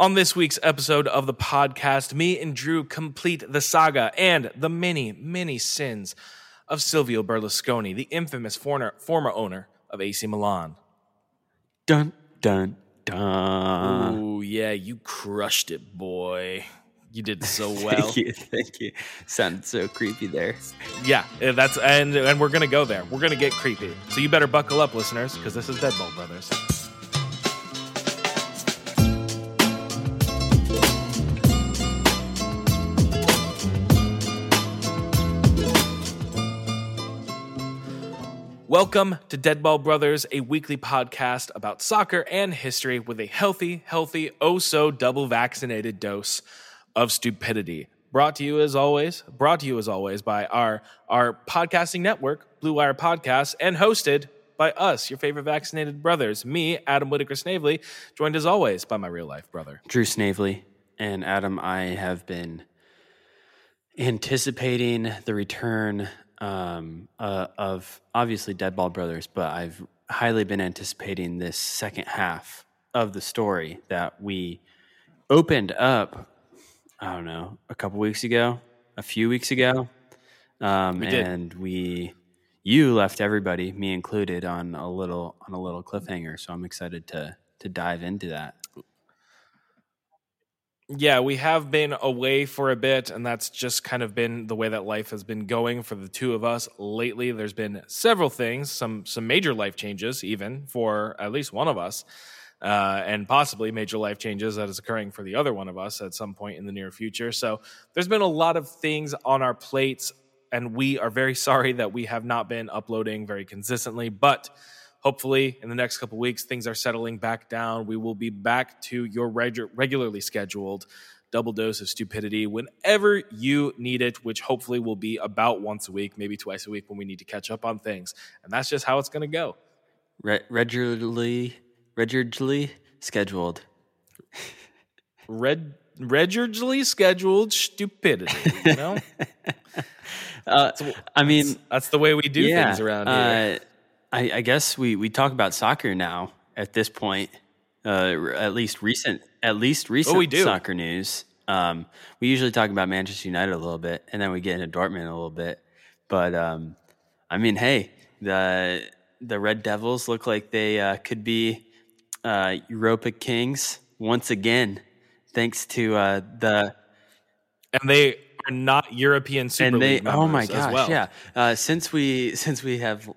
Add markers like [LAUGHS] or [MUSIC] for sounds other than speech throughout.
On this week's episode of the podcast, me and Drew complete the saga and the many, many sins of Silvio Berlusconi, the infamous former, former owner of AC Milan. Dun dun dun. Oh, yeah, you crushed it, boy. You did so [LAUGHS] well. thank you, thank you. Sounded so creepy there. Yeah, that's and and we're gonna go there. We're gonna get creepy. So you better buckle up, listeners, because this is Deadball Brothers. Welcome to Deadball Brothers, a weekly podcast about soccer and history with a healthy, healthy, oh so double vaccinated dose of stupidity. Brought to you as always, brought to you as always by our our podcasting network, Blue Wire Podcasts, and hosted by us, your favorite vaccinated brothers, me, Adam Whitaker Snavely, joined as always by my real life brother. Drew Snavely and Adam, I have been anticipating the return um, uh, of obviously Deadball Brothers, but I've highly been anticipating this second half of the story that we opened up. I don't know, a couple weeks ago, a few weeks ago, um, We and we you left everybody, me included, on a little on a little cliffhanger. So I'm excited to to dive into that. Yeah, we have been away for a bit, and that's just kind of been the way that life has been going for the two of us lately. There's been several things, some some major life changes, even for at least one of us, uh, and possibly major life changes that is occurring for the other one of us at some point in the near future. So there's been a lot of things on our plates, and we are very [LAUGHS] sorry that we have not been uploading very consistently, but hopefully in the next couple weeks things are settling back down. We will be back to your regu- regularly scheduled double dose of stupidity whenever you need it which hopefully will be about once a week maybe twice a week when we need to catch up on things. And that's just how it's going to go. Re- regularly, regularly scheduled. Red, regularly scheduled stupidity you know? [LAUGHS] Uh, I mean, that's the way we do yeah, things around here. Uh, I, I guess we, we talk about soccer now at this point. Uh, at least recent, at least recent Oh, we do. soccer news. Um, we usually talk about Manchester United a little bit, and then we get into Dortmund a little bit. But um, I mean, hey, the the Red Devils look like they uh, could be uh, Europa Kings once again, thanks to uh, the and they are not european super and they League oh my members gosh well. yeah uh, since we since we have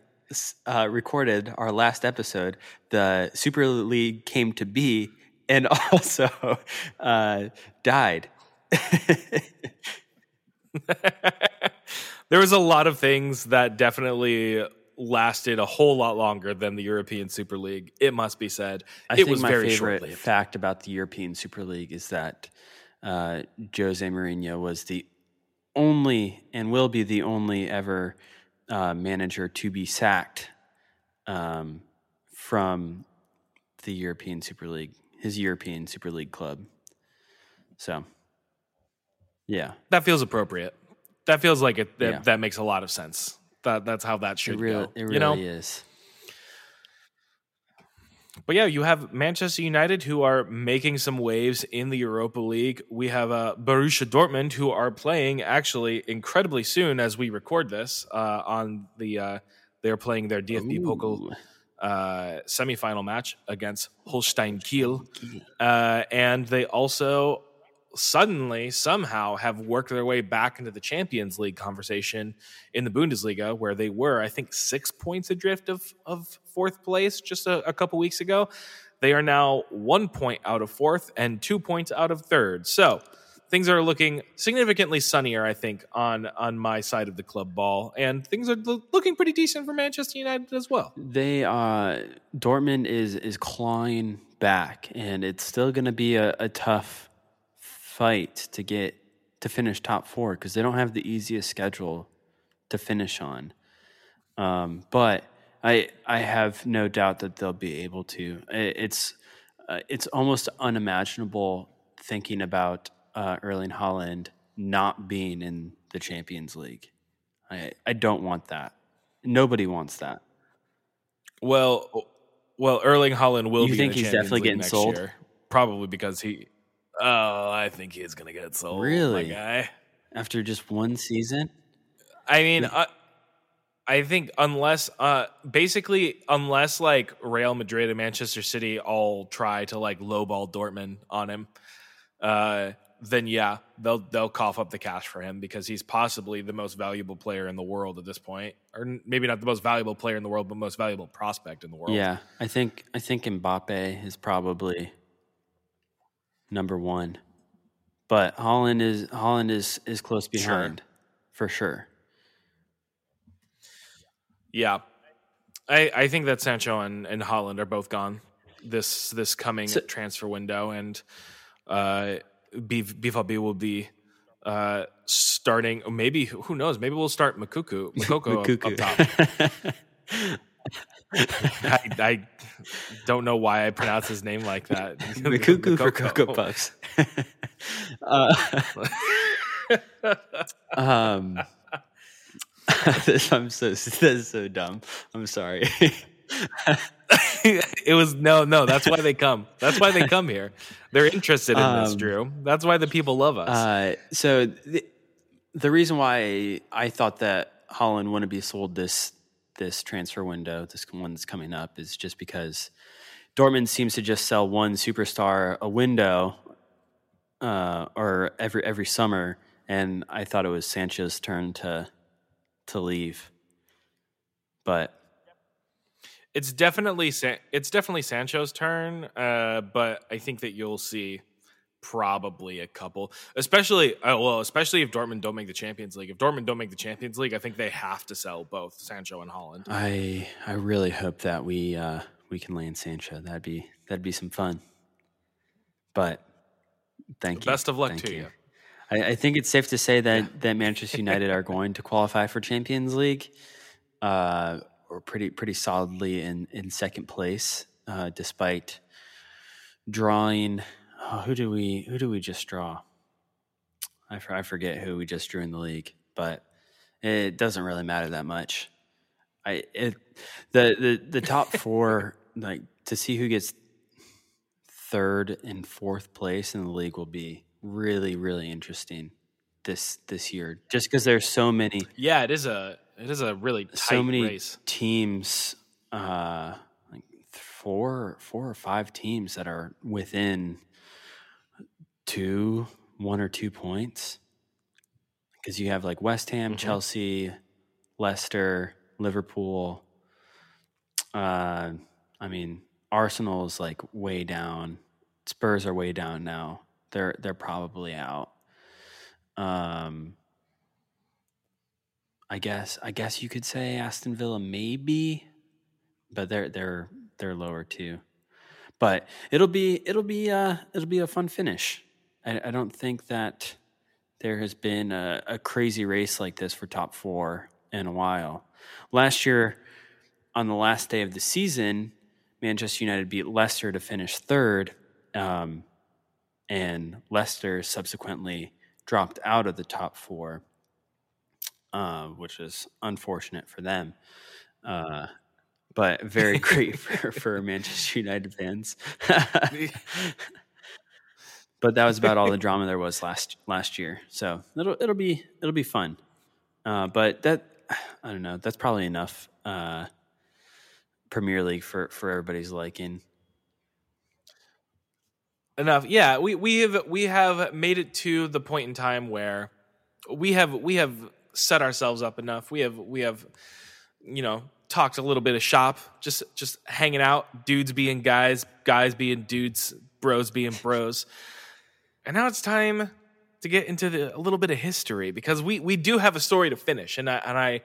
uh, recorded our last episode the super league came to be and [LAUGHS] also uh, died there was a lot of things that definitely lasted a whole lot longer than the European Super League. It must be said. I it was my very favorite short-lived. fact about the European Super League is that uh, Jose Mourinho was the only and will be the only ever uh, manager to be sacked um, from the European Super League, his European Super League club. So, yeah, That feels appropriate. That feels like it. That, Yeah. that makes a lot of sense. That that's how that should it really, go. it really you know. is. But yeah, you have Manchester United who are making some waves in the Europa League. We have uh, Borussia Dortmund who are playing actually incredibly soon as we record this uh, on the. Uh, they're playing their DFB Pokal Ooh. uh, semifinal match against Holstein Kiel, uh, and they also suddenly somehow have worked their way back into the Champions League conversation in the Bundesliga, where they were, I think, six points adrift of of fourth place just a, a couple weeks ago. They are now one point out of fourth and two points out of third. So things are looking significantly sunnier, I think, on on my side of the club ball, and things are lo- looking pretty decent for Manchester United as well. They uh Dortmund is is clawing back and it's still going to be a, a tough fight to get to finish top 4 cuz they don't have the easiest schedule to finish on. Um but I I have no doubt that they'll be able to. It's uh, it's almost unimaginable thinking about uh, Erling Haaland not being in the Champions League. I I don't want that. Nobody wants that. Well, well, Erling Haaland will You be. think in the he's Champions definitely League getting sold? Year, probably because he. Oh, I think he's gonna get sold. Really? my guy. after just one season. I mean, uh, I think unless, uh, basically, unless like Real Madrid and Manchester City all try to like lowball Dortmund on him, uh, then yeah, they'll they'll cough up the cash for him because he's possibly the most valuable player in the world at this point, or maybe not the most valuable player in the world, but most valuable prospect in the world. Yeah, I think I think Mbappe is probably number one, but Haaland is Haaland is is close behind for sure. yeah. I I think that Sancho and, and Haaland are both gone this this coming So- transfer window, and uh, B- BVB will be uh, starting. Maybe who knows? Maybe we'll start Makuku, [LAUGHS] Makoko up, up top. [LAUGHS] [LAUGHS] I, I don't know why I pronounce his name like that. [LAUGHS] [LAUGHS] Makuku for Cocoa Puffs. uh, um, I'm so this is so dumb. I'm sorry. it was no, no. That's why they come. That's why they come here. They're interested in this, Um, Drew. That's why the people love us. Uh, so the, the reason why I thought that Haaland wouldn't be sold this this transfer window, this one that's coming up, is just because Dortmund seems to just sell one superstar a window, uh, or every every summer, and I thought it was Sancho's turn to to leave, but it's definitely San- it's definitely Sancho's turn, uh, but I think that you'll see probably a couple, especially uh, well, especially if Dortmund don't make the Champions League. If Dortmund don't make the Champions League, I think they have to sell both Sancho and Haaland. I I really hope that we uh, we can land Sancho. That'd be that'd be some fun. But thank you. Best of luck Thank to you. I, I think it's safe to say that that Manchester United are going to qualify for Champions League, uh, or pretty pretty solidly in in second place, uh, despite drawing. Oh, who do we who do we just draw? I, I forget who we just drew in the league, but it doesn't really matter that much. I it the the the top [LAUGHS] four like to see who gets third and fourth place in the league will be really really interesting this this year just because there's so many Yeah, it is a it is a really tight so many race. teams uh like four four or five teams that are within two one or two points because you have like west ham Mhm. chelsea leicester liverpool uh i mean Arsenal's like way down spurs are way down now they're they're probably out um I guess I guess you could say Aston Villa maybe, but they're they're they're lower too. But it'll be it'll be uh it'll be a fun finish. I, I don't think that there has been a, a crazy race like this for top four in a while. Last year, on the last day of the season, Manchester United beat Leicester to finish third, um, and Leicester subsequently dropped out of the top four uh, which is unfortunate for them. Uh, but very [LAUGHS] great for, for Manchester United fans. [LAUGHS] but that was about all the [LAUGHS] drama there was last last year. So it'll it'll be it'll be fun. Uh, but that [SIGHS] I don't know. That's probably enough uh, Premier League for for everybody's liking. enough yeah we we have we have made it to the point in time where we have we have set ourselves up enough we have we have you know talked a little bit of shop just just hanging out dudes being guys guys being dudes bros being bros and now it's time to get into the, a little bit of history because we we do have a story to finish and I and I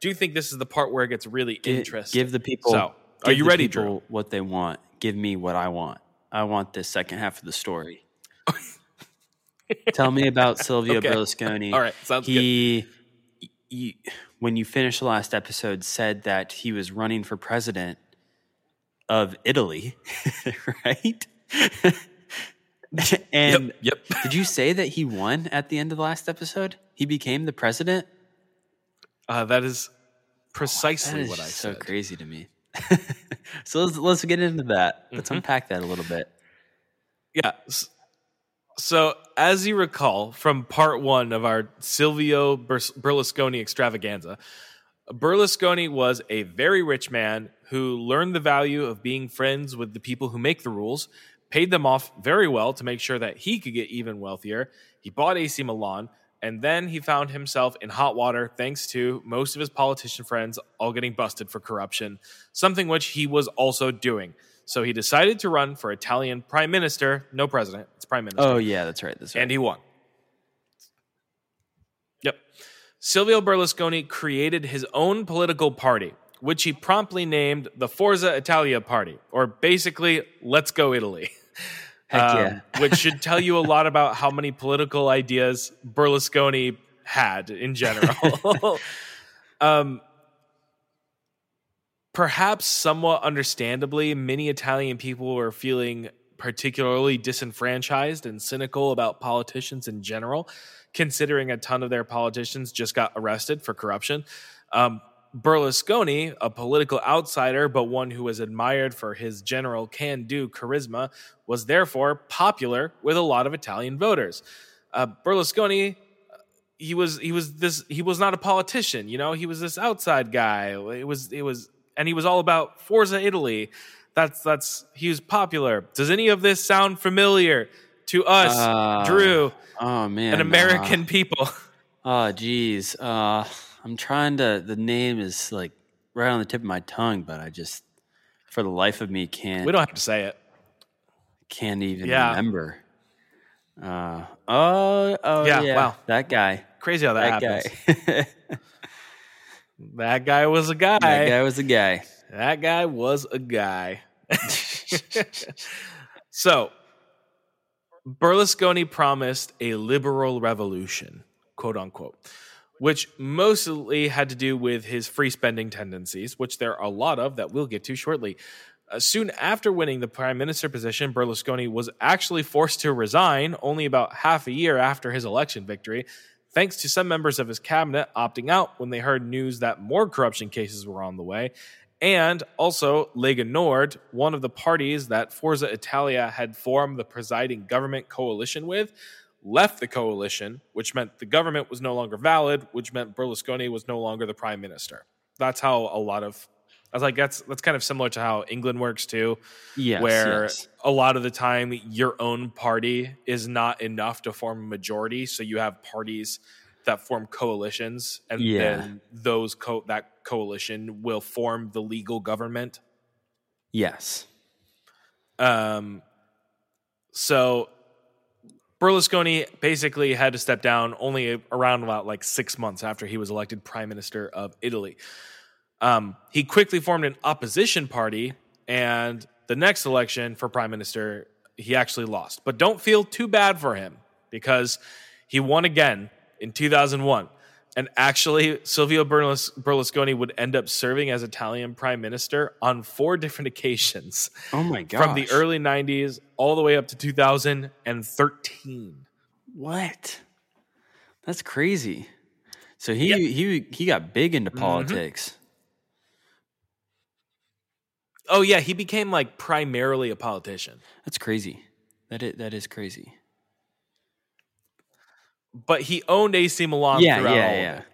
do think this is the part where it gets really interesting Give the people. So, are you ready, Drew? What they want. Give me what I want. I want the second half of the story. Tell me about [LAUGHS] Silvio Okay. Berlusconi. all right sounds good he, he, when you finished the last episode, said that he was running for president of Italy, [LAUGHS] right? [LAUGHS] and yep yep [LAUGHS] did you say that he won at the end of the last episode? He became the president. uh, that is That precisely is what I so said crazy to me. [LAUGHS] so let's let's get into that. Let's Mhm. unpack that a little bit. Yeah. So, as you recall from part one of our Silvio Berlusconi extravaganza, Berlusconi was a very rich man who learned the value of being friends with the people who make the rules, paid them off very well to make sure that he could get even wealthier. He bought AC Milan, and then he found himself in hot water thanks to most of his politician friends all getting busted for corruption, something which he was also doing. So he decided to run for Italian prime minister, no president, it's prime minister. Oh yeah, that's right. That's right. And he won. Yep. Silvio Berlusconi created his own political party, which he promptly named the Forza Italia Party, or basically Let's Go Italy. [LAUGHS] Heck um, yeah. [LAUGHS] which should tell you a lot about how many political ideas Berlusconi had in general. [LAUGHS] um, perhaps somewhat understandably, many Italian people were feeling particularly disenfranchised and cynical about politicians in general, considering a ton of their politicians just got arrested for corruption. Um, Berlusconi, a political outsider, but one who was admired for his general can do charisma, was therefore popular with a lot of Italian voters. Uh, Berlusconi he was he was this he was not a politician you know he was this outside guy it was it was and he was all about Forza Italy. That's that's he was popular. Does any of this sound familiar to us, uh, Drew? Oh man, an American uh, people. [LAUGHS] Oh geez, uh, I'm trying to. The name is like right on the tip of my tongue, but I just, for the life of me, can't. We don't have to say it. Can't even yeah. remember. Uh, oh, oh yeah, yeah, Wow, that guy. Crazy how that, that happens. Guy. [LAUGHS] That guy was a guy. That guy was a guy. That guy was a guy. [LAUGHS] so, Berlusconi promised a liberal revolution, quote unquote, which mostly had to do with his free spending tendencies, which there are a lot of that we'll get to shortly. Uh, soon after winning the prime minister position, Berlusconi was actually forced to resign only about half a year after his election victory thanks to some members of his cabinet opting out when they heard news that more corruption cases were on the way. And also, Lega Nord, one of the parties that Forza Italia had formed the presiding government coalition with, left the coalition, which meant the government was no longer valid, which meant Berlusconi was no longer the prime minister. That's how a lot of I was like, that's that's kind of similar to how England works too. Yes, where yes. a lot of the time your own party is not enough to form a majority, so you have parties that form coalitions, and yeah. then those co- that coalition will form the legal government. Yes. Um. So Berlusconi basically had to step down only around about like six months after he was elected prime minister of Italy. Um, he quickly formed an opposition party, and the next election for prime minister, he actually lost. But don't feel too bad for him because he won again in 2001. And actually, Silvio Berlusconi would end up serving as Italian prime minister on four different occasions. Oh my god! From the early 90s all the way up to 2013. What? That's crazy. So he yep. he he got big into mm-hmm. politics. Mm-hmm. Oh yeah, he became like primarily a politician. That's crazy. That is, that is crazy. But he owned AC Milan. Yeah, yeah, yeah. [LAUGHS]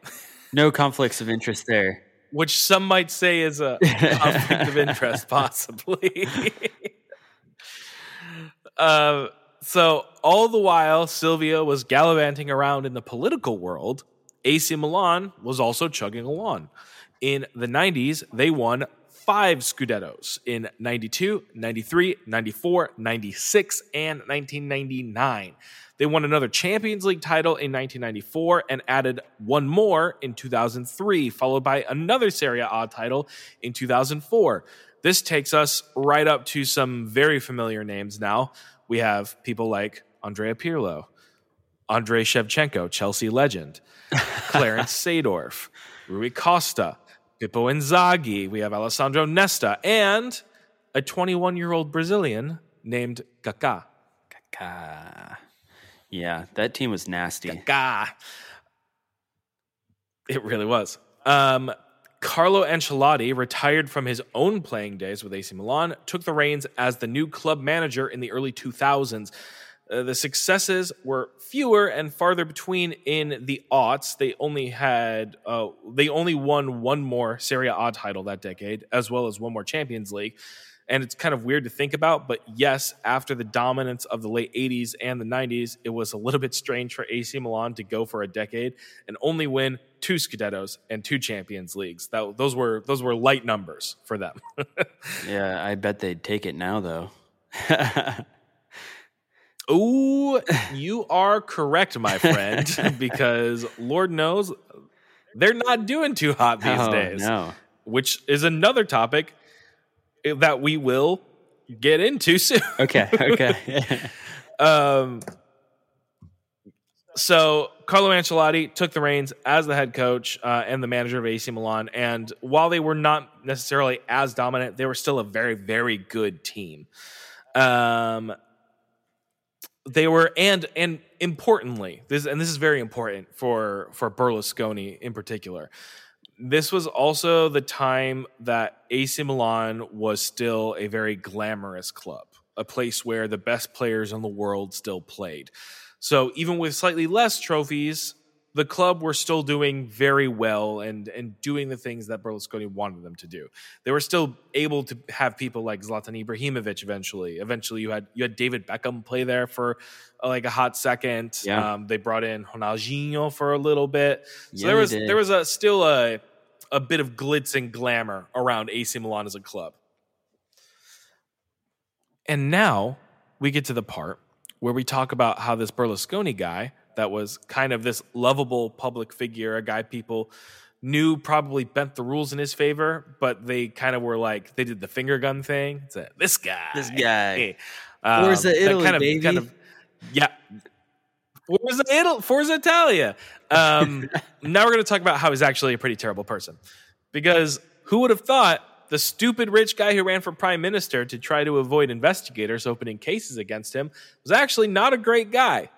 No conflicts of interest there. Which some might say is a [LAUGHS] conflict of interest, possibly. [LAUGHS] uh, so all the while Silvio was gallivanting around in the political world, AC Milan was also chugging along. In the 90s, they won five Scudettos in 92, 93, 94, 96, and 1999. They won another Champions League title in 1994 and added one more in 2003, followed by another Serie A title in 2004. This takes us right up to some very familiar names now. We have people like Andrea Pirlo, Andrei Shevchenko, Chelsea legend, [LAUGHS] Clarence Seedorf, Rui Costa, Pippo Inzaghi, we have Alessandro Nesta, and a 21 year old Brazilian named Kaká. Kaká. Yeah, that team was nasty. Kaká. It really was. Um, Carlo Ancelotti retired from his own playing days with AC Milan, took the reins as the new club manager in the early 2000s. Uh, the successes were fewer and farther between in the aughts. They only had uh, they only won one more Serie A title that decade, as well as one more Champions League. And it's kind of weird to think about, but yes, after the dominance of the late 80s and the 90s, it was a little bit strange for AC Milan to go for a decade and only win two Scudettos and two Champions Leagues. That those were those were light numbers for them. [LAUGHS] yeah, I bet they'd take it now though. [LAUGHS] Oh, you are correct, my friend, [LAUGHS] because Lord knows they're not doing too hot these oh, days. No. Which is another topic that we will get into soon. [LAUGHS] Okay. Okay. [LAUGHS] um, so Carlo Ancelotti took the reins as the head coach uh, and the manager of AC Milan, and while they were not necessarily as dominant, they were still a very, very good team. Um, they were and and importantly this and this is very important for for Berlusconi in particular this was also the time that AC Milan was still a very glamorous club a place where the best players in the world still played so even with slightly less trophies the club were still doing very well and and doing the things that Berlusconi wanted them to do. They were still able to have people like Zlatan Ibrahimovic eventually. Eventually you had you had David Beckham play there for uh, like a hot second. Yeah. Um, they brought in Ronaldinho for a little bit. So Yeah, there was there was a still a a bit of glitz and glamour around AC Milan as a club. And now we get to the part where we talk about how this Berlusconi guy that was kind of this lovable public figure, a guy people knew probably bent the rules in his favor, but they kind of were like they did the finger gun thing. It's a, this guy, This guy. [LAUGHS] um, Forza that Italy, kind of, baby. Kind of, yeah. Forza, Italy, Forza Italia. Um, [LAUGHS] now we're going to talk about how he's actually a pretty terrible person. Because who would have thought the stupid rich guy who ran for prime minister to try to avoid investigators opening cases against him was actually not a great guy?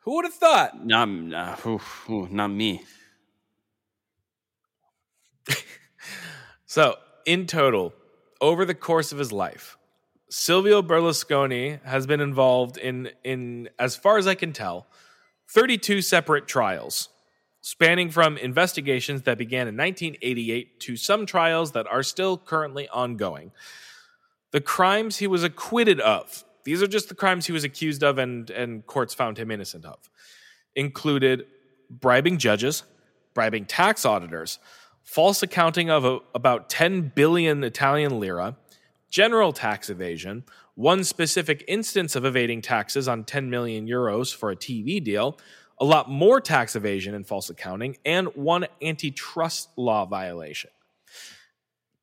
Who would have thought? Not, ooh, not me. [LAUGHS] So, in total, over the course of his life, Silvio Berlusconi has been involved in, in as far as I can tell, 32 separate trials, spanning from investigations that began in 1988 to some trials that are still currently ongoing. The crimes he was acquitted of, these are just the crimes he was accused of and, and courts found him innocent of, included bribing judges, bribing tax auditors, false accounting of a, about 10 billion Italian lira, general tax evasion, one specific instance of evading taxes on 10 million euros for a TV deal, a lot more tax evasion and false accounting, and one antitrust law violation.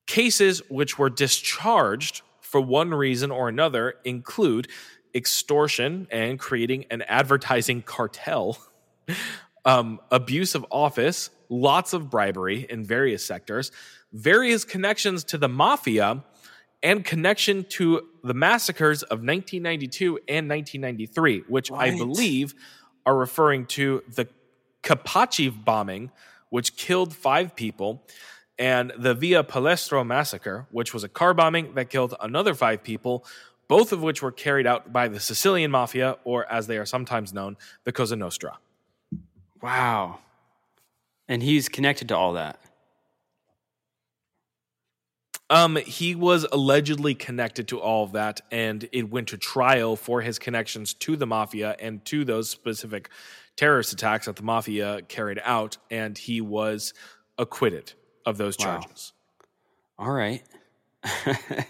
Cases which were discharged for one reason or another include extortion and creating an advertising cartel, [LAUGHS] um, abuse of office, lots of bribery in various sectors, various connections to the mafia, and connection to the massacres of 1992 and 1993, which I believe are referring to the Capaci bombing, which killed five people, and the Via Palestro massacre, which was a car bombing that killed another five people, both of which were carried out by the Sicilian mafia, or as they are sometimes known, the Cosa Nostra. Wow. And he's connected to all that. Um, he was allegedly connected to all of that, and it went to trial for his connections to the mafia and to those specific terrorist attacks that the mafia carried out, and he was acquitted of those Wow. charges. All right. [LAUGHS]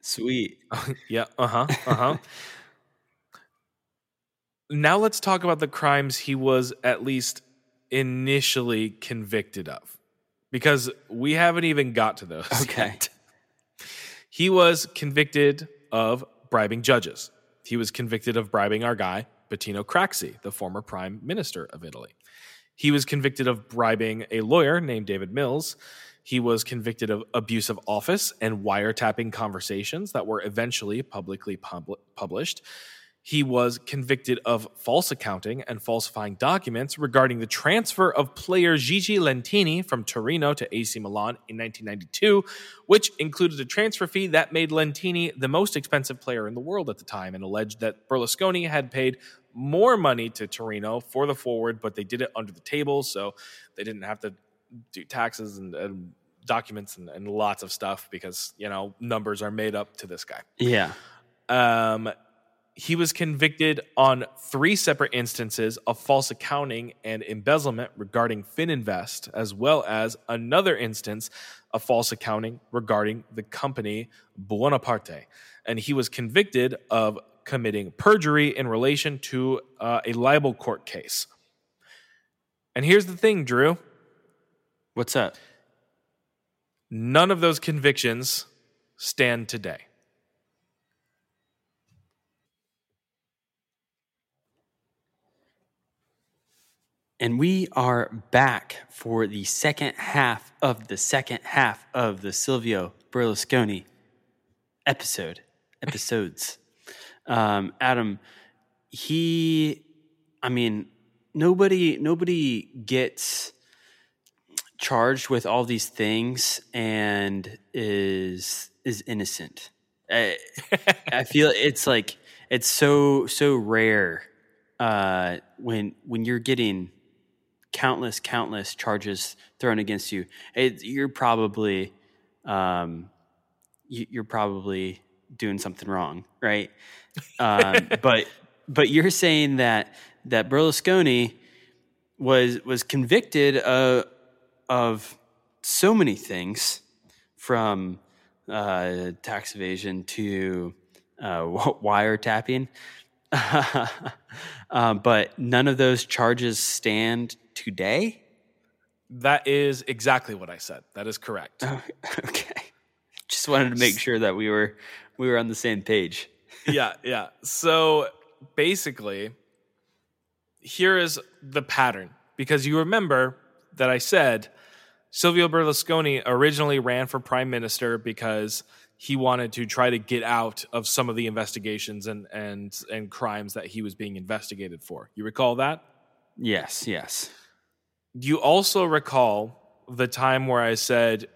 Sweet. [LAUGHS] yeah, uh huh, uh huh. now let's talk about the crimes he was at least initially convicted of, because we haven't even got to those. Okay. yet. He was convicted of bribing judges. He was convicted of bribing our guy, Bettino Craxi, the former prime minister of Italy. He was convicted of bribing a lawyer named David Mills. He was convicted of abuse of office and wiretapping conversations that were eventually publicly pub- published. He was convicted of false accounting and falsifying documents regarding the transfer of player Gigi Lentini from Torino to AC Milan in 1992, which included a transfer fee that made Lentini the most expensive player in the world at the time and alleged that Berlusconi had paid more money to Torino for the forward, but they did it under the table, so they didn't have to do taxes and, and documents and, and lots of stuff because, you know, numbers are made up to this guy. Yeah. Um, he was convicted on three separate instances of false accounting and embezzlement regarding Fininvest, as well as another instance of false accounting regarding the company Buonaparte. And he was convicted of committing perjury in relation to uh, a libel court case. And here's the thing, Drew What's up? none of those convictions stand today. And we are back for the second half of the second half of the Silvio Berlusconi episode, episodes. [LAUGHS] um, Adam, he, I mean, nobody, nobody gets charged with all these things and is is innocent. I, I feel it's like it's so so rare uh, when when you're getting countless countless charges thrown against you. It, you're probably um, you, you're probably doing something wrong, right? Um, [LAUGHS] but but you're saying that that Berlusconi was was convicted of of so many things from uh, tax evasion to uh, [LAUGHS] wiretapping. uh, [LAUGHS] but none of those charges stand today. That is exactly what I said. That is correct. Oh, [LAUGHS] okay, just wanted to make sure that we were we were on the same page. [LAUGHS] yeah, yeah. So basically, here is the pattern because you remember that I said Silvio Berlusconi originally ran for prime minister because he wanted to try to get out of some of the investigations and and and crimes that he was being investigated for. You recall that? Yes, yes. You also recall the time where I said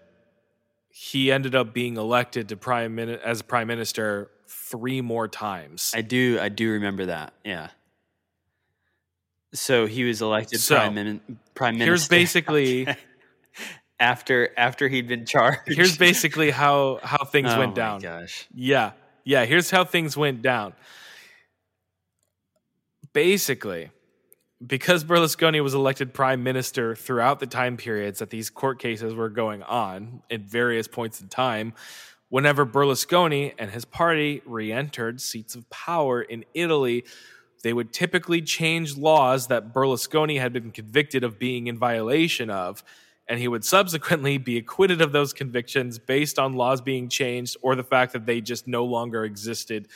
he ended up being elected to prime min- as prime minister three more times. I do I do remember that. Yeah. So he was elected So, prime, min- prime minister. Here's basically [LAUGHS] after after he'd been charged. here's basically how how things oh went my down. Gosh. Yeah. Yeah. Here's how things went down. Basically, because Berlusconi was elected prime minister throughout the time periods that these court cases were going on at various points in time, whenever Berlusconi and his party re entered seats of power in Italy, they would typically change laws that Berlusconi had been convicted of being in violation of and he would subsequently be acquitted of those convictions based on laws being changed or the fact that they just no longer existed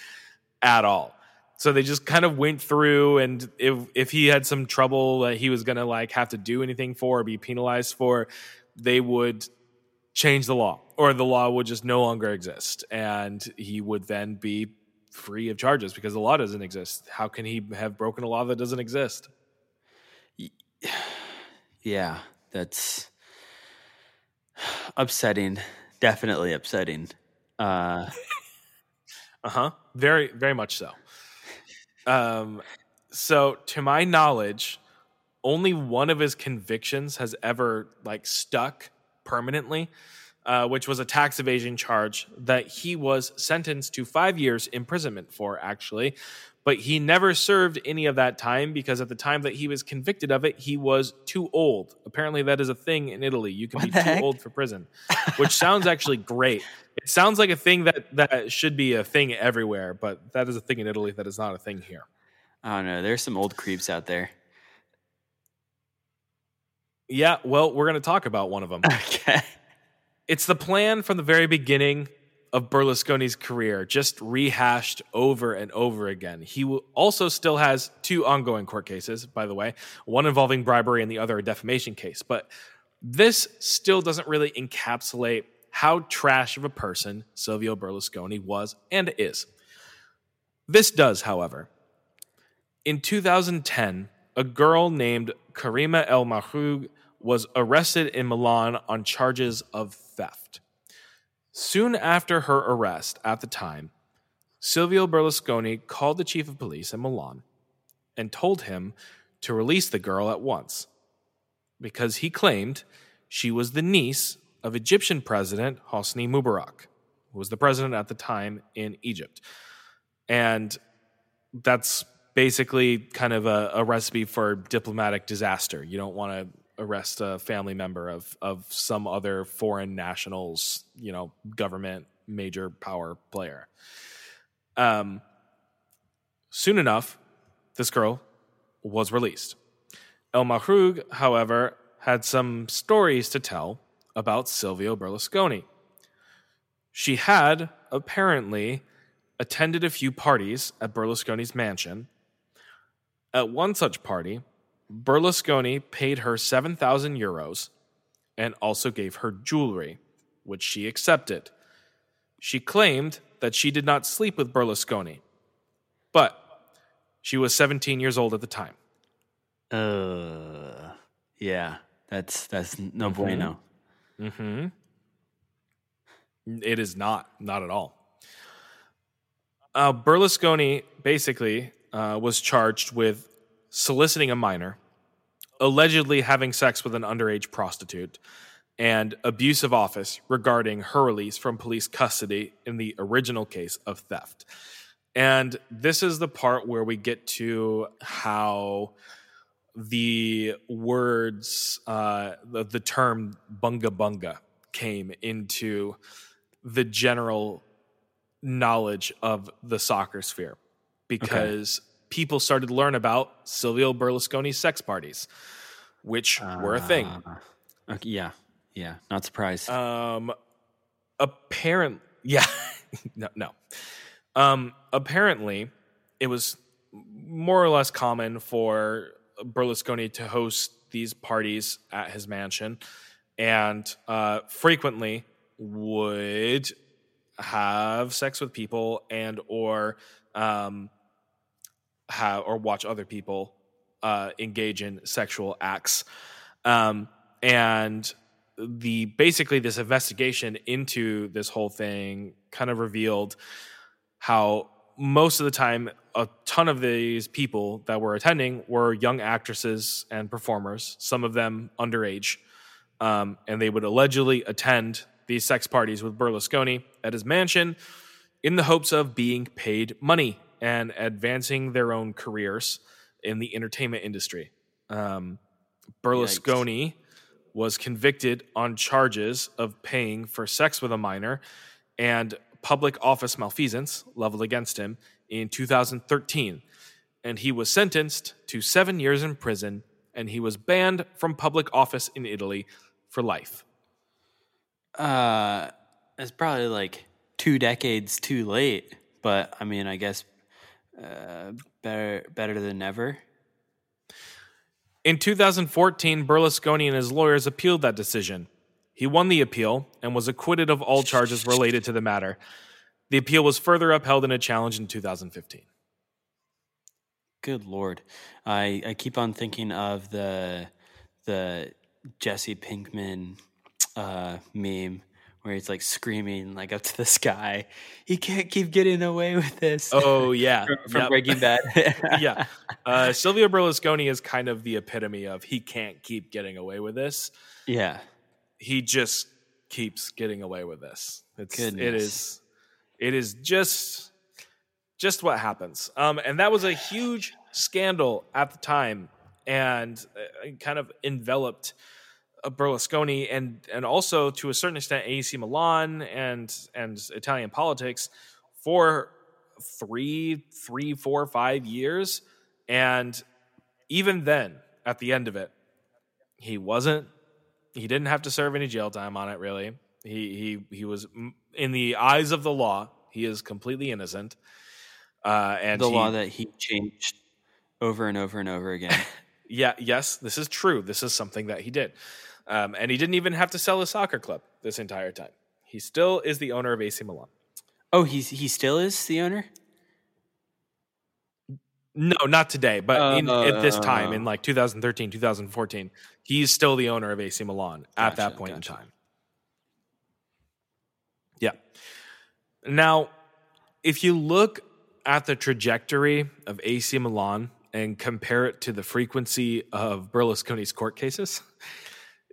at all. So they just kind of went through, and if if he had some trouble that he was gonna like have to do anything for or be penalized for, they would change the law, or the law would just no longer exist, and he would then be free of charges because the law doesn't exist. How can he have broken a law that doesn't exist? Yeah, that's upsetting. Definitely upsetting. Uh, [LAUGHS] Uh huh. Very, very much so. Um, so to my knowledge, only one of his convictions has ever like stuck permanently, uh, which was a tax evasion charge that he was sentenced to five years imprisonment for, actually. But he never served any of that time because at the time that he was convicted of it, he was too old. Apparently, that is a thing in Italy. You can What be too heck? old for prison, which sounds actually great. It sounds like a thing that, that should be a thing everywhere, but that is a thing in Italy that is not a thing here. I don't know. There's some old creeps out there. Yeah, well, we're going to talk about one of them. [LAUGHS] Okay. It's the plan from the very beginning of Berlusconi's career, just rehashed over and over again. He also still has two ongoing court cases, by the way, one involving bribery and the other a defamation case. But this still doesn't really encapsulate how trash of a person Silvio Berlusconi was and is. This does, however. In 2010, a girl named Karima El Mahroug was arrested in Milan on charges of theft. Soon after her arrest, at the time, Silvio Berlusconi called the chief of police in Milan and told him to release the girl at once because he claimed she was the niece of Egyptian President Hosni Mubarak, who was the president at the time in Egypt. And that's basically kind of a, a recipe for diplomatic disaster. You don't want to arrest a family member of, of some other foreign national's, you know, government major power player. Um, soon enough, this girl was released. El Mahroug, however, had some stories to tell about Silvio Berlusconi. She had apparently attended a few parties at Berlusconi's mansion. At one such party, Berlusconi paid her 7,000 euros and also gave her jewelry, which she accepted. She claimed that she did not sleep with Berlusconi, but she was 17 years old at the time. Uh, yeah, that's that's no mm-hmm. bueno. Hmm. It is not, not at all. Uh, Berlusconi basically uh, was charged with soliciting a minor, allegedly having sex with an underage prostitute, and abuse of office regarding her release from police custody in the original case of theft. And this is the part where we get to how the words, uh, the, the term bunga bunga came into the general knowledge of the soccer sphere because okay. people started to learn about Silvio Berlusconi's sex parties, which uh, were a thing. Ah, okay, yeah, yeah, not surprised. Um, apparent, yeah, [LAUGHS] no, no. Um, apparently, it was more or less common for Berlusconi to host these parties at his mansion, and uh, frequently would have sex with people and or um, have or watch other people uh, engage in sexual acts. Um, and the basically this investigation into this whole thing kind of revealed how most of the time a ton of these people that were attending were young actresses and performers some of them underage um, and they would allegedly attend these sex parties with berlusconi at his mansion in the hopes of being paid money and advancing their own careers in the entertainment industry um, berlusconi Yikes. was convicted on charges of paying for sex with a minor and public office malfeasance leveled against him in 2013, and he was sentenced to seven years in prison and he was banned from public office in Italy for life. Uh, it's probably like two decades too late, but I mean, I guess uh, better better than never. In 2014, Berlusconi and his lawyers appealed that decision, he won the appeal and was acquitted of all charges related to the matter. The appeal was further upheld in a challenge in 2015. Good lord, I I keep on thinking of the the Jesse Pinkman uh, meme where he's like screaming like up to the sky. He can't keep getting away with this. Oh yeah, [LAUGHS] from, from yep. Breaking Bad. [LAUGHS] yeah, uh, Silvio Berlusconi is kind of the epitome of he can't keep getting away with this. Yeah, he just keeps getting away with this. It's Goodness. it is it is just just what happens. Um, and that was a huge scandal at the time, and uh, kind of enveloped uh, Berlusconi and and also to a certain extent AC Milan and and Italian politics for three, three, four, five years, and even then, at the end of it, he wasn't he didn't have to serve any jail time on it. Really, he he he was in the eyes of the law. He is completely innocent. Uh, and the he, law that he changed over and over and over again. [LAUGHS] yeah. Yes, this is true. This is something that he did, um, and he didn't even have to sell his soccer club this entire time. He still is the owner of AC Milan. Oh, he's he still is the owner. No, not today, but in, at this time Uh. in like 2013, 2014, he's still the owner of AC Milan at that point gotcha. in time. Yeah. Now, if you look at the trajectory of AC Milan and compare it to the frequency of Berlusconi's court cases,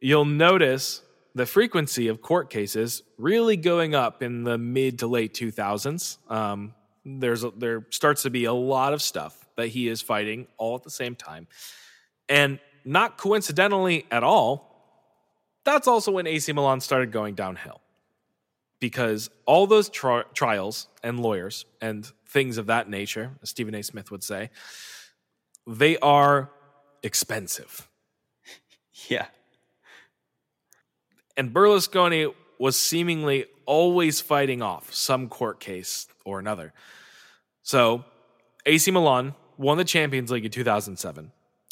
you'll notice the frequency of court cases really going up in the mid to late 2000s. Um, there's a, there starts to be a lot of stuff that he is fighting all at the same time, and not coincidentally at all. That's also when AC Milan started going downhill because all those tri- trials and lawyers and things of that nature, as Stephen A. Smith would say, they are expensive. [LAUGHS] Yeah. And Berlusconi was seemingly always fighting off some court case or another. So AC Milan won the Champions League in 2007.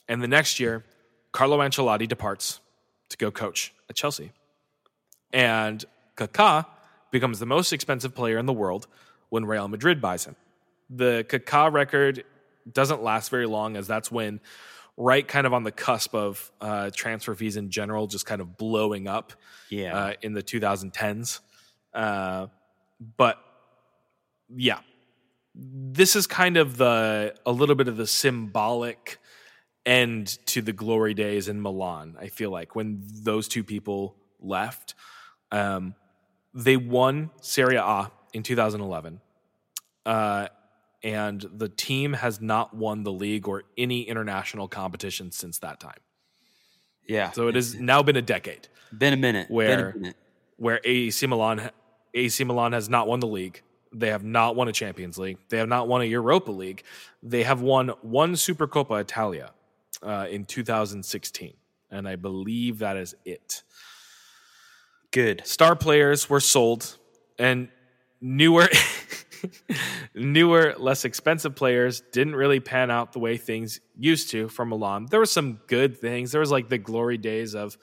And the next year, Carlo Ancelotti departs to go coach at Chelsea. And Kaká becomes the most expensive player in the world when Real Madrid buys him. The Kaká record doesn't last very long, as that's when, right kind of on the cusp of uh, transfer fees in general, just kind of blowing up Yeah. uh, in the 2010s. Uh, but yeah, this is kind of the a little bit of the symbolic end to the glory days in Milan. I feel like when those two people left, um, they won Serie A in 2011. Uh, and the team has not won the league or any international competition since that time. yeah. So it has now been a decade been a minute. Where- been a minute. where AC Milan AC Milan has not won the league. They have not won a Champions League. They have not won a Europa League. They have won one Supercoppa Italia uh, in 2016, and I believe that is it. Good. Star players were sold, and newer, [LAUGHS] newer, less expensive players didn't really pan out the way things used to for Milan. There were some good things. There was like the glory days of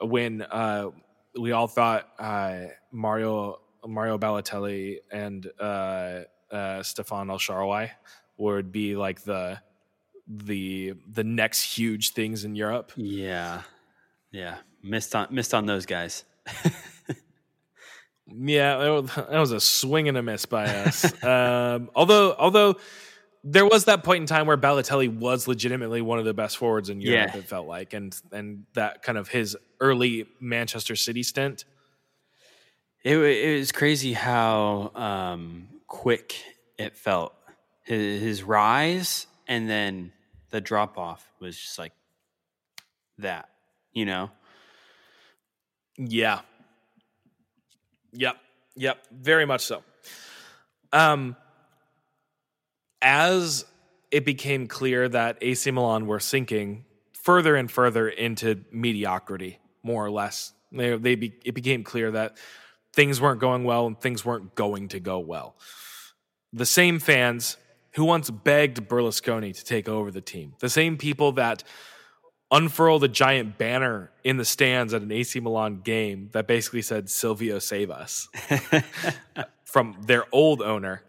when uh, we all thought uh, Mario Mario Balotelli and uh, uh, Stephan El Shaarawy would be like the the the next huge things in Europe. Yeah. Yeah. Missed on missed on those guys. [LAUGHS] Yeah, that was, a swing and a miss by us. [LAUGHS] um, although, although there was that point in time where Balotelli was legitimately one of the best forwards in Europe. Yeah. It felt like, and and that kind of his early Manchester City stint. It, it was crazy how um, quick it felt. His, his rise and then the drop off was just like that, you know? Yeah. Yep. Yep. Very much so. Um, as it became clear that AC Milan were sinking further and further into mediocrity, more or less, they, they be, it became clear that things weren't going well and things weren't going to go well. The same fans who once begged Berlusconi to take over the team, the same people that unfurled a giant banner in the stands at an AC Milan game that basically said Silvio save us. [LAUGHS] From their old owner.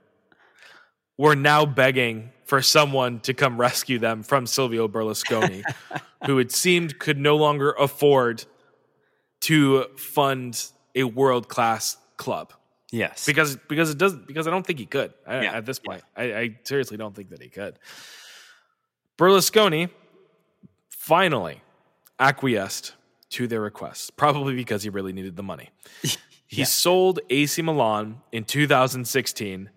Were now begging for someone to come rescue them from Silvio Berlusconi [LAUGHS] who it seemed could no longer afford to fund a world-class club Yes. because because it does because I don't think he could I, Yeah, at this point. I, I seriously don't think that he could. Berlusconi finally acquiesced to their requests, probably because he really needed the money. [LAUGHS] He sold AC Milan in 2016,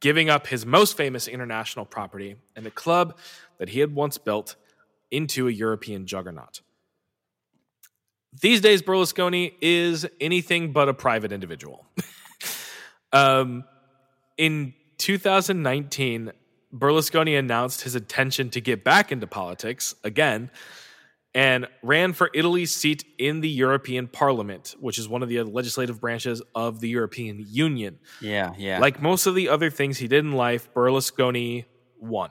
giving up his most famous international property and a club that he had once built into a European juggernaut. These days, Berlusconi is anything but a private individual. [LAUGHS] Um, in 2019, Berlusconi announced his intention to get back into politics again and ran for Italy's seat in the European Parliament, which is one of the legislative branches of the European Union. yeah, yeah. Like most of the other things he did in life, Berlusconi won.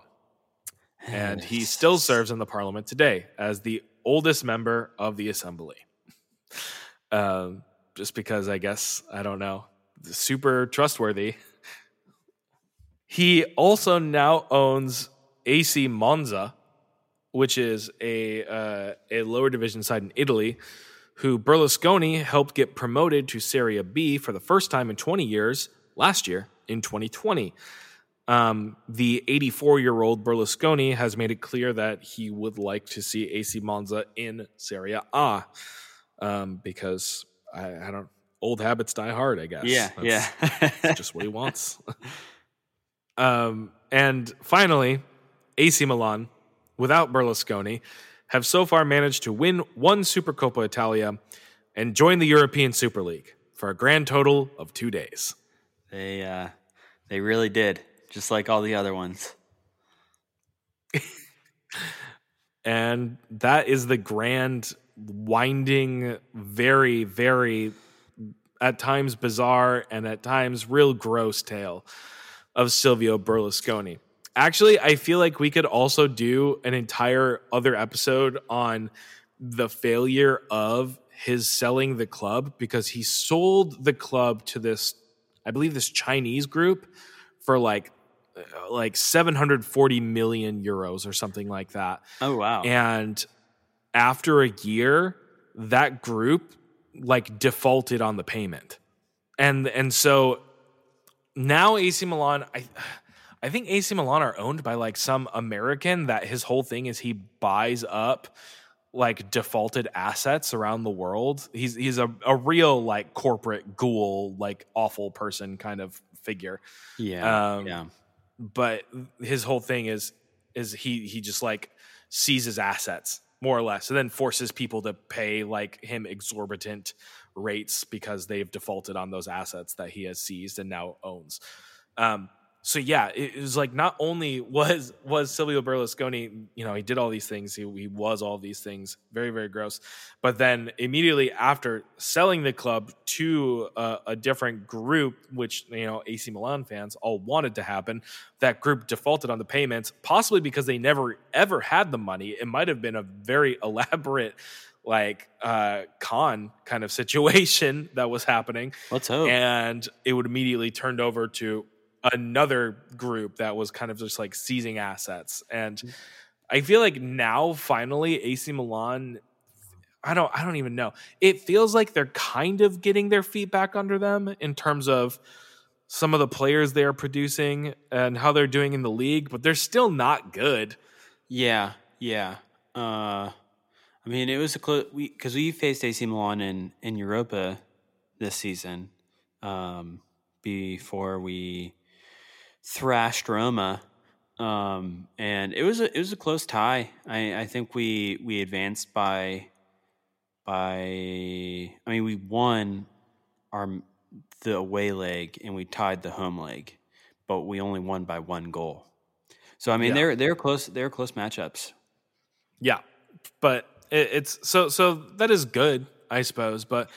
And he [SIGHS] still serves in the parliament today as the oldest member of the assembly. Um, just because I guess, I don't know, super trustworthy. He also now owns AC Monza, which is a uh, a lower division side in Italy, who Berlusconi helped get promoted to Serie B for the first time in 20 years last year in 2020. Um, the 84 year old Berlusconi has made it clear that he would like to see AC Monza in Serie A um, because I, I, don't. Old habits die hard, I guess. Yeah, That's, yeah. [LAUGHS] just what he wants. [LAUGHS] um, and finally, AC Milan, without Berlusconi, have so far managed to win one Supercoppa Italia and join the European Super League for a grand total of two days. They uh, they really did, just like all the other ones. [LAUGHS] and that is the grand, winding, very, very, at times bizarre and at times real gross tale of Silvio Berlusconi. Actually, I feel like we could also do an entire other episode on the failure of his selling the club because he sold the club to this, I believe, this Chinese group for like uh, like 740 million euros or something like that. Oh wow. And after a year, that group like defaulted on the payment. And and so now AC Milan I I think AC Milan are owned by like some American that his whole thing is he buys up like defaulted assets around the world. He's he's a, a real like corporate ghoul, like awful person kind of figure. Yeah. Um, yeah. But his whole thing is is he he just like seizes assets more or less and then forces people to pay like him exorbitant rates because they've defaulted on those assets that he has seized and now owns. Um, so yeah, it, was like not only was was Silvio Berlusconi, you know, he did all these things, he, he was all these things, very very gross, but then immediately after selling the club to a, a different group, which you know AC Milan fans all wanted to happen, that group defaulted on the payments, possibly because they never ever had the money. It might have been a very [LAUGHS] elaborate like uh con kind of [LAUGHS] situation that was happening. Let's hope. And it would immediately turned over to another group that was kind of just like seizing assets. And mm. I feel like now finally AC Milan I don't I don't even know. It feels like they're kind of getting their feet back under them in terms of some of the players they are producing and how they're doing in the league, but they're still not good. Yeah, yeah. Uh I mean, it was a close we because we faced AC Milan in in Europa this season um, before we thrashed Roma, um, and it was a it was a close tie. I, I think we we advanced by by I mean we won our the away leg and we tied the home leg, but we only won by one goal. So I mean yeah. they're they're close they're close matchups. Yeah, but it, it's so so that is good, I suppose. But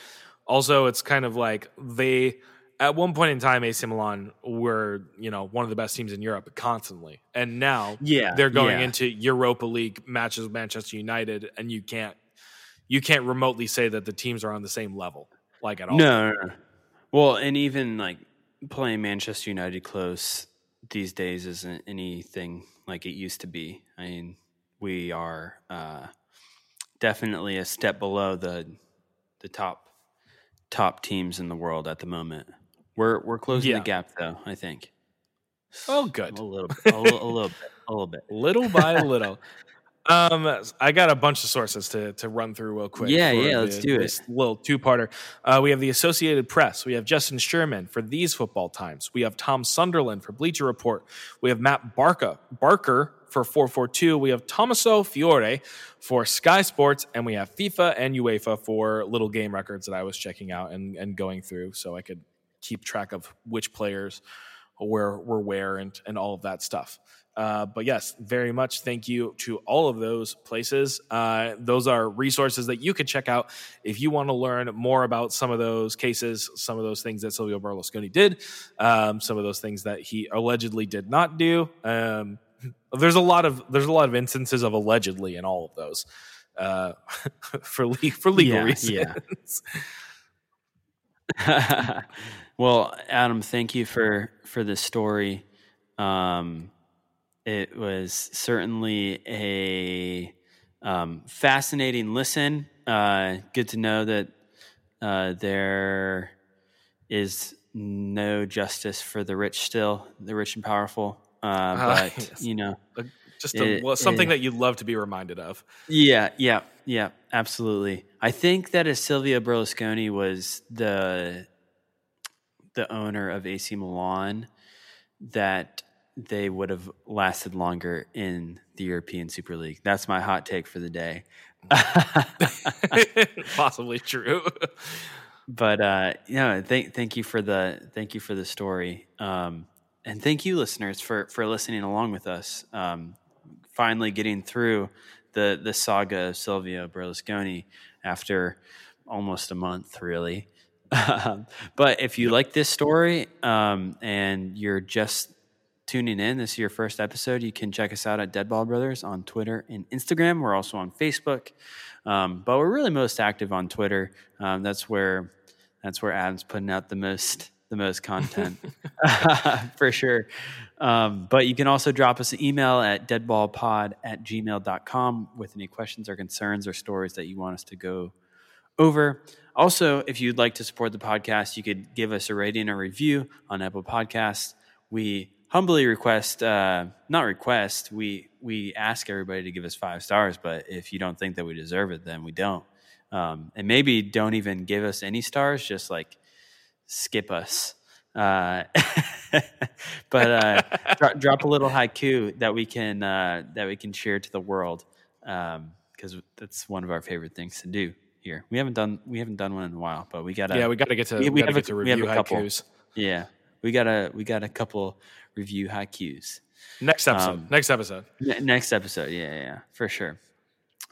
also it's kind of like they at one point in time, AC Milan were you know one of the best teams in Europe constantly, and now yeah, they're going yeah. into Europa League matches with Manchester United, and you can't you can't remotely say that the teams are on the same level like at all. No, no, no. well, and even like playing Manchester United close these days isn't anything like it used to be. I mean, we are uh, definitely a step below the the top top teams in the world at the moment. We're we're closing yeah. the gap though. I think. Oh, [SIGHS] good. A little, [LAUGHS] bit, a, little, a little bit, a little bit, little by [LAUGHS] little. Um, I got a bunch of sources to to run through real quick. Yeah, yeah, the, let's do this it. little two parter. Uh, we have the Associated Press. We have Justin Sherman for These Football Times. We have Tom Sunderland for Bleacher Report. We have Matt Barca Barker for 442. We have Tommaso Fiore for Sky Sports, and we have FIFA and UEFA for little game records that I was checking out and, and going through so I could keep track of which players were were where and and all of that stuff. Uh, but yes, very much thank you to all of those places. Uh, those are resources that you can check out if you want to learn more about some of those cases, some of those things that Silvio Berlusconi did, um, some of those things that he allegedly did not do. Um, [LAUGHS] there's a lot of there's a lot of instances of allegedly in all of those uh, [LAUGHS] for le- for legal yeah, reasons. Yeah. [LAUGHS] Well, Adam, thank you for for this story. Um, it was certainly a um, fascinating listen. Uh, good to know that uh, there is no justice for the rich still, the rich and powerful. Uh, [LAUGHS] but yes. you know, Just a, It- well, something it- that you'd love to be reminded of. yeah, yeah, yeah, absolutely. I think that if Silvio Berlusconi was the the owner of AC Milan, that they would have lasted longer in the European Super League. That's my hot take for the day. [LAUGHS] Possibly true. but uh, yeah, thank thank you for the thank you for the story, um, and thank you, listeners, for for listening along with us. Um, finally, getting through the the saga of Silvio Berlusconi after almost a month, really. [LAUGHS] But if you like this story um, and you're just tuning in, this is your first episode, you can check us out at Deadball Brothers on Twitter and Instagram. We're also on Facebook, um, but we're really most active on Twitter. Um, that's where that's where Adam's putting out the most the most content [LAUGHS] [LAUGHS] for sure. Um, but you can also drop us an email at deadballpod at gmail.com with any questions or concerns or stories that you want us to go over. Also, if you'd like to support the podcast, you could give us a rating or review on Apple Podcasts. We humbly request, uh, not request, we we ask everybody to give us five stars. But if you don't think that we deserve it, then we don't. Um, and maybe don't even give us any stars. Just like skip us. Uh, [LAUGHS] but uh, dro- drop a little haiku that we can uh, that we can share to the world because that's one of our favorite things to do here. We haven't done we haven't done one in a while, but we got to yeah, we got to get to we- we, we got to have get a- to we have review a couple. haikus. yeah we got a we got a couple review haikus. Next episode. Um, next episode. Ne- next episode, yeah, yeah, yeah, for sure.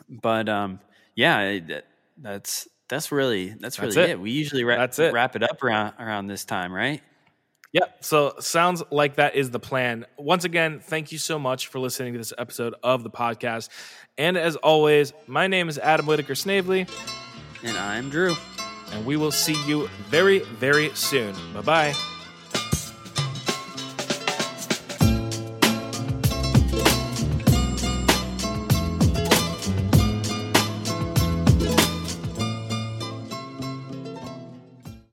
But um, yeah, that, that's that's really that's really That's it. it. We usually wrap That's it. wrap it up around around this time, right? Yeah, so sounds like that is the plan. Once again, thank you so much for listening to this episode of the podcast. And as always, my name is Adam Whitaker Snavely, And I'm Drew. and we will see you very, very soon. Bye bye.